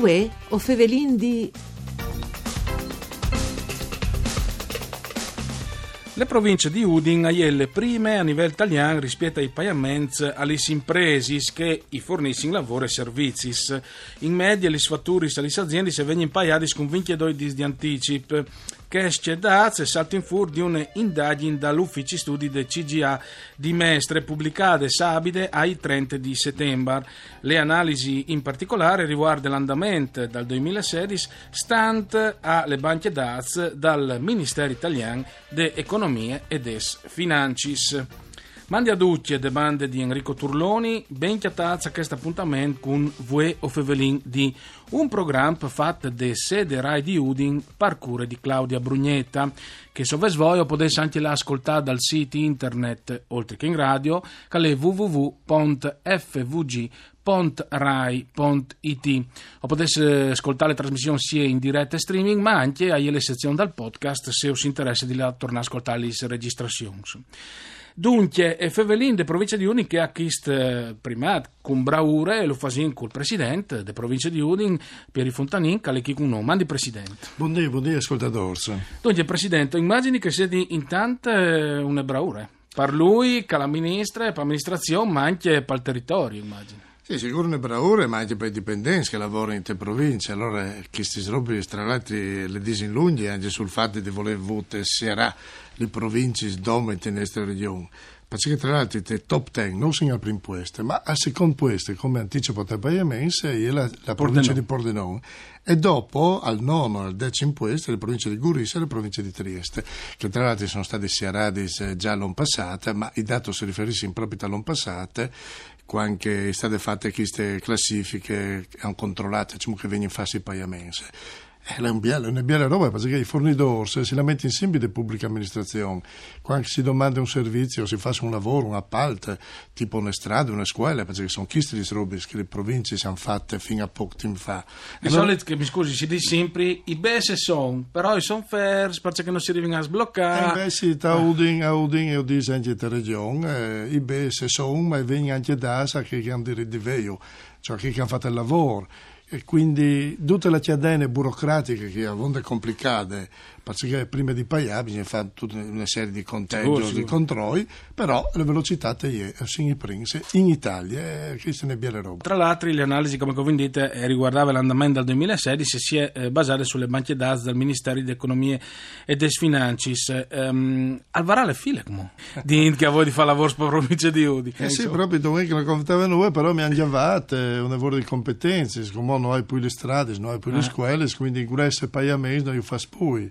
Uè, o fevelin di... Le province di Udin sono le prime a livello italiano rispetto ai pagamenti alle imprese che forniscono lavoro e servizi. In media, le fatture alle aziende si vengono pagati con 22 di anticipo che esce da e salta in fuori di un'indagine dall'ufficio studi del CGA di Mestre pubblicate sabide ai 30 di settembre. Le analisi in particolare riguardano l'andamento dal 2016 stant alle banche DAZ dal Ministero italiano dell'Economia e des Financis. Mandi a ducce le bande di Enrico Turloni, ben chiatazza a questo appuntamento con Vue o Fevelin di un programma fatto de sede Rai di Udin, parcure di Claudia Brugnetta, che se voi potete anche ascoltare dal sito internet, oltre che in radio, che è o potete ascoltare le trasmissioni sia in diretta streaming ma anche alle sezioni del podcast se us interessa di tornare a ascoltare le registrazioni. Dunque, Fevelin de provincia di Udin che ha chiesto eh, prima con braure lo fasin col presidente della provincia di Udin, Pieri Fontanin, che è con nome. Mandi presidente. Buongiorno, buongiorno ascoltatori. Dunque, presidente, immagini che siete intanto eh, una braure. Per lui, che la ministra, per l'amministrazione, ma anche per il territorio, immagino. Sì, sicuro ne braure, ma anche per i dipendenti che lavorano in te province. Allora, questi robe, tra l'altro, le disinlunghi anche sul fatto di voler votare sarà le province dove in questa regione. Perché tra l'altro i top 10 non sono al primo posto, ma al secondo posto, come anticipo del pagamento, è la, la provincia di Pordenone. E dopo, al nono, al decimo posto, le province di Gurissa e le province di Trieste, che tra l'altro sono state siarate già l'anno passato, ma i dati si riferiscono proprio all'anno passato, sono state fatte queste classifiche, hanno controllato diciamo, che vengono fatti i pagamenti. È una bella roba perché i fornitori si lamentano sempre di pubblica amministrazione. Quando si domanda un servizio, si fa un lavoro, un appalto, tipo una strada, una scuola, perché sono queste le robe che le province si hanno fatte fino a poco tempo fa. Di allora... solito, che mi scusi, si dice sempre i BS sono, però i sono fermi perché non si arrivano a sbloccare. Eh beh sì, da Udin a Udin io dico anche la regione, eh, i BS sono, ma vengono anche da che hanno diritto di veio, cioè che hanno fatto il lavoro e quindi tutte le catene burocratiche che sono complicate perché prima di pagare bisogna fare tutta una serie di conteggi, di controlli, però la velocità è in Prince in Italia, questa è bella roba. Tra l'altro le analisi, come vi dite, eh, riguardava l'andamento del 2016 si è eh, basate sulle banche d'as del Ministero di Economia e des Financis. Um, Alvarà le file, come? Di che a voi di fare lavoro per provincia di Udi. Eh, sì, proprio domenica che la confrontavano noi, però mi hanno fatto un lavoro di competenze, come noi poi le strade, noi poi le eh. scuole, quindi in questo pagamento noi facciamo poi.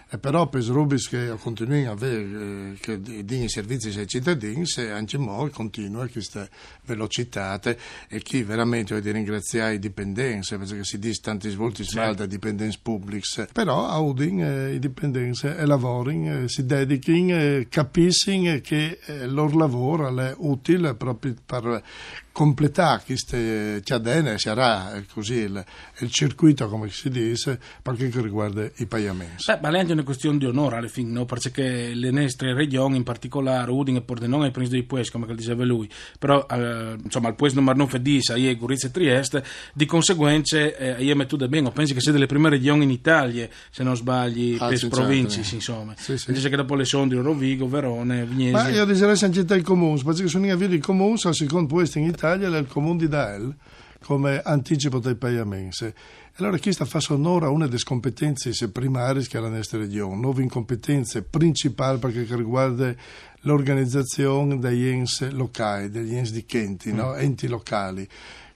E però per rubis che continuano a avere eh, i servizi ai cittadini, se anche mo continua questa velocità e chi veramente vuole ringraziare i dipendenti, perché si dice tanti svolti sì. da dipendenti pubblici, però a Udin eh, i dipendenti e lavorano, eh, si dedicano, eh, capiscono che eh, il loro lavoro è utile proprio per completare queste cadene sarà così il, il, circuito come si dice per quanto riguarda i pagamenti. Beh, una questione di onore alla fine, no? perché le nostre regioni in particolare Udine e Pordenone e Prince di Pues come diceva lui, però eh, insomma il Pues numero 9 dice, io Gurizia e Trieste, di conseguenza eh, io metto da bene, penso che sia delle prime regioni in Italia se non sbagli ah, per sì, province certo. insomma, sì, sì. invece che dopo le sono di Rovigo, Verone, Vignesi. Ma io direi anche il comune, perché sono in via di comune al secondo posto in Italia Italia nel comune di Dael come anticipo dei pagamenti. Allora questa fa sonora una delle competenze primarie che ha la nostra regione, nuove incompetenze principali perché riguarda l'organizzazione degli enti locali, degli enti di Kenti, mm. no? enti locali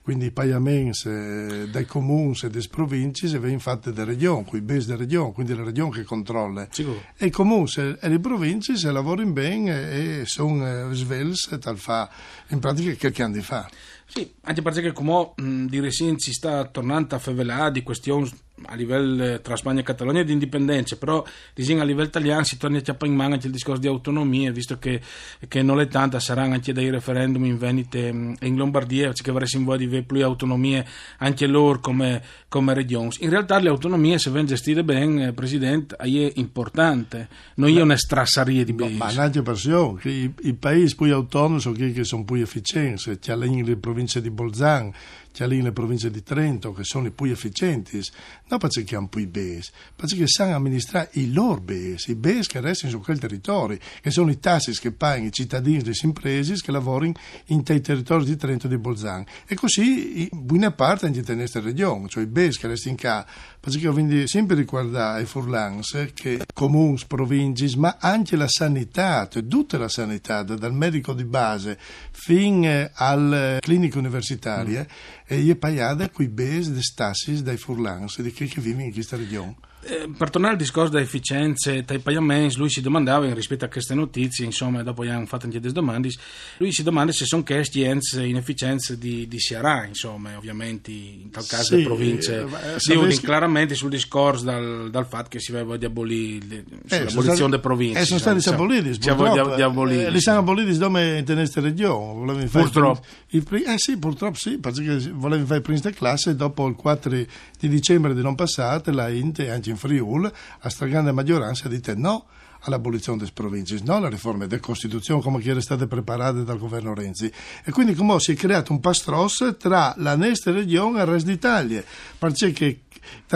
quindi i pagamenti eh, dai comuni e dalle province vengono fatti da regione, con i base della regione, quindi la regione che controlla. Sicuro. E i comuni e le province se lavorano bene e sono svegli, tal fa in pratica che hanno di fare. Sì, anche perché come dire si sta tornando a favelare di questioni a livello tra Spagna e Catalogna di indipendenza, però diciamo, a livello italiano si torna a in mano anche il discorso di autonomia, visto che, che non è tanta, saranno anche dei referendum in Veneto e in Lombardia, che avresti in voglia di avere più autonomie anche loro come, come regioni. In realtà le autonomie, se vengono gestite bene, Presidente, è importante, non è una strassaria di base. Ma anche per i, i paesi più autonomi sono quelli che sono più efficienti, c'è la provincia di Bolzano, che lì nelle province di Trento, che sono i più efficienti, non perché hanno più i BES, perché sanno amministrare i loro BES, i BES che restano su quel territorio, che sono i tassi che pagano i cittadini e le imprese che lavorano in quei territori di Trento e di Bolzano. E così, buona parte, anche in questa regione, cioè i BES che restano in casa, perché quindi sempre riguardare i furlans, che comuni, province, ma anche la sanità, tutta la sanità, dal medico di base fino alle cliniche universitarie, mm. e gli pagate quei BES, dei stassi, dai furlans, di chi che vive in questa regione. Eh, per tornare al discorso delle efficienze dei pagamenti, lui si domandava rispetto a queste notizie, insomma, dopo gli hanno fatto anche delle domande, lui si domanda se sono queste inefficienze di, di Cearà, insomma, ovviamente, in tal caso sì, le province eh, di Udin, claramente sul discorso dal, dal, fatto che si aveva di abolire eh, l'abolizione delle province. E sono stati diciamo, aboliti, purtroppo. Di, abolire, eh, li sono aboliti come in queste regioni. Purtroppo. Il, eh sì, purtroppo sì, perché volevi fare il primo classe dopo il 4 di dicembre di non passate, la Inte, anche in Friuli, a stragrande maggioranza dite no all'abolizione delle province, no alle riforme della Costituzione come che erano state preparate dal governo Renzi. E quindi come si è creato un pastros tra la nostra regione e il resto d'Italia, perché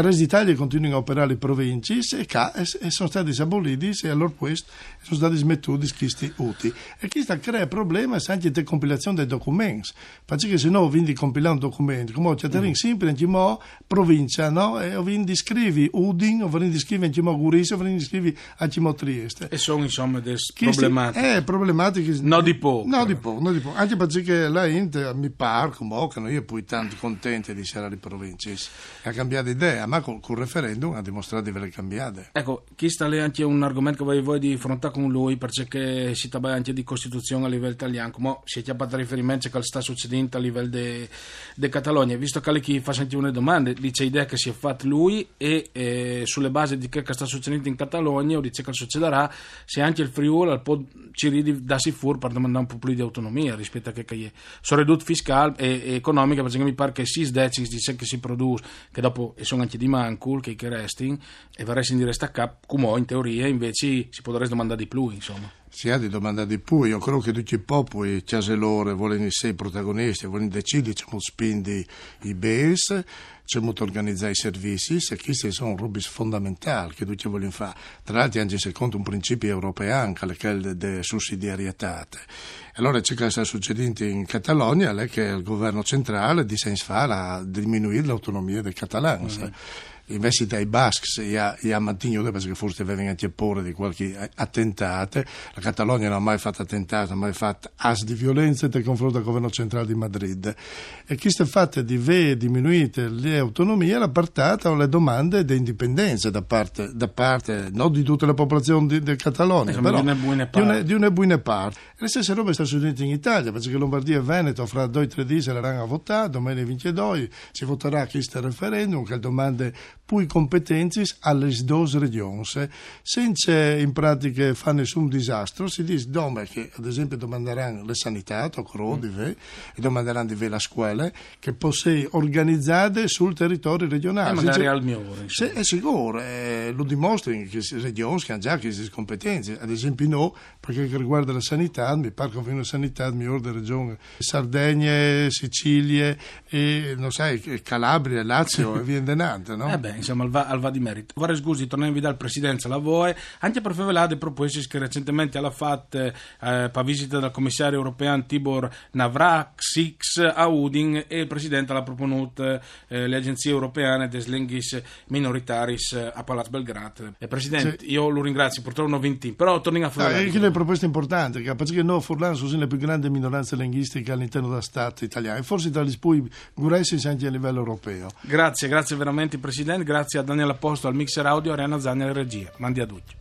resto d'Italia continuano a operare le province e, e, sono stati aboliti e allora questo sono stati smettuti questi uti. E questo crea problemi anche di compilazione dei documenti, perché se no quindi compilare un documento, come c'è mm. sempre in provincia, no? E quindi scrivi Udin, o quindi scrivi in Gurisio, o quindi scrivi a Trieste. E sono insomma delle problematiche. Eh, problematiche. No di poco. No di poco, no di poco. Anche perché la Inter mi pare, come che noi poi tanti contenti di essere le province, ha cambiato idea, ma con, il referendum ha dimostrato di averle cambiate. Ecco, sta lì anche un argomento che voi di affrontare con lui, perché si parla anche di Costituzione a livello italiano, come si è chiamato riferimento a che sta succedendo a livello di Catalogna, visto che chi fa anche una domanda, dice idea che si è fatta lui e eh, sulle basi di che sta succedendo in Catalogna o dice che succederà se anche il Friuli può ci ridi da Sifur per domandare un po' più di autonomia rispetto a che, che è sono ridotte fiscale e, e, economica perché mi pare che si decidi dice che si produce che dopo sono anche di mancul che, che restino e verresti in diretta a cap come in teoria invece si potrebbe domandare di più insomma si ha di domandare di più, io credo che tutti i popoli, loro, vogliono essere protagonisti, vogliono decidere come spindi i BES, come organizzare i servizi, e questi sono robe fondamentali che tutti vogliono fare. Tra l'altro anche secondo un principio europeo, anche quello della sussidiarietà. Allora c'è che sta succedendo in Catalogna, è che il governo centrale di fare a diminuire l'autonomia dei catalani. Mm-hmm invece dai Basques e a, e a mantenuto perché forse avevano anche paura di qualche attentato la Catalogna non ha mai fatto attentato non ha mai fatto as di violenza nei confronti del governo centrale di Madrid. E questo fatto di avere diminuite le autonomie l'ha portato alle domande di indipendenza da parte, da parte non di tutta la popolazione di, di Catalogna Insomma, però di una buona parte. di una buona parte. E le stesse robe stanno succedendo in Italia. Perché Lombardia e Veneto fra due o tre giorni saranno a votare domenica 22 si voterà questo referendum che domande pui competenze alle due regioni, senza in pratica fare nessun disastro, si dice dove che ad esempio domanderanno le sanità, toccherò di ve, e domanderanno di ve la scuola, che possei organizzate sul territorio regionale. E magari al mio ore. Se, è sicuro, eh, lo dimostrano che le regioni che hanno già queste competenze, ad esempio no, perché riguarda la sanità, mi pare che la sanità, mi ordine regione Sardegna, Sicilia, e, non sai, Calabria, Lazio e via denante, no? Eh beh, insomma, al va, al va di merito. Vorrei scusi, a dare presidenza alla VOE, anche per favelare delle proposte che recentemente ha fatto eh, per visita del commissario europeo Tibor Navraxix a Udin e il presidente ha proponuto eh, le agenzie europee des lenghis minoritaris eh, a Palazzo Belgrado. Eh, presidente, sì. io lo ringrazio, purtroppo non vinti, però torniamo a fare... Le proposte importanti, perché noi Furlan sono le più grandi minoranze linguistiche all'interno della Stato italiana, forse tra gli spui guresi anche a livello europeo. Grazie, grazie veramente Presidente, grazie a Daniela Posto al mixer audio, Ariana Zanni alla regia. Mandi a tutti.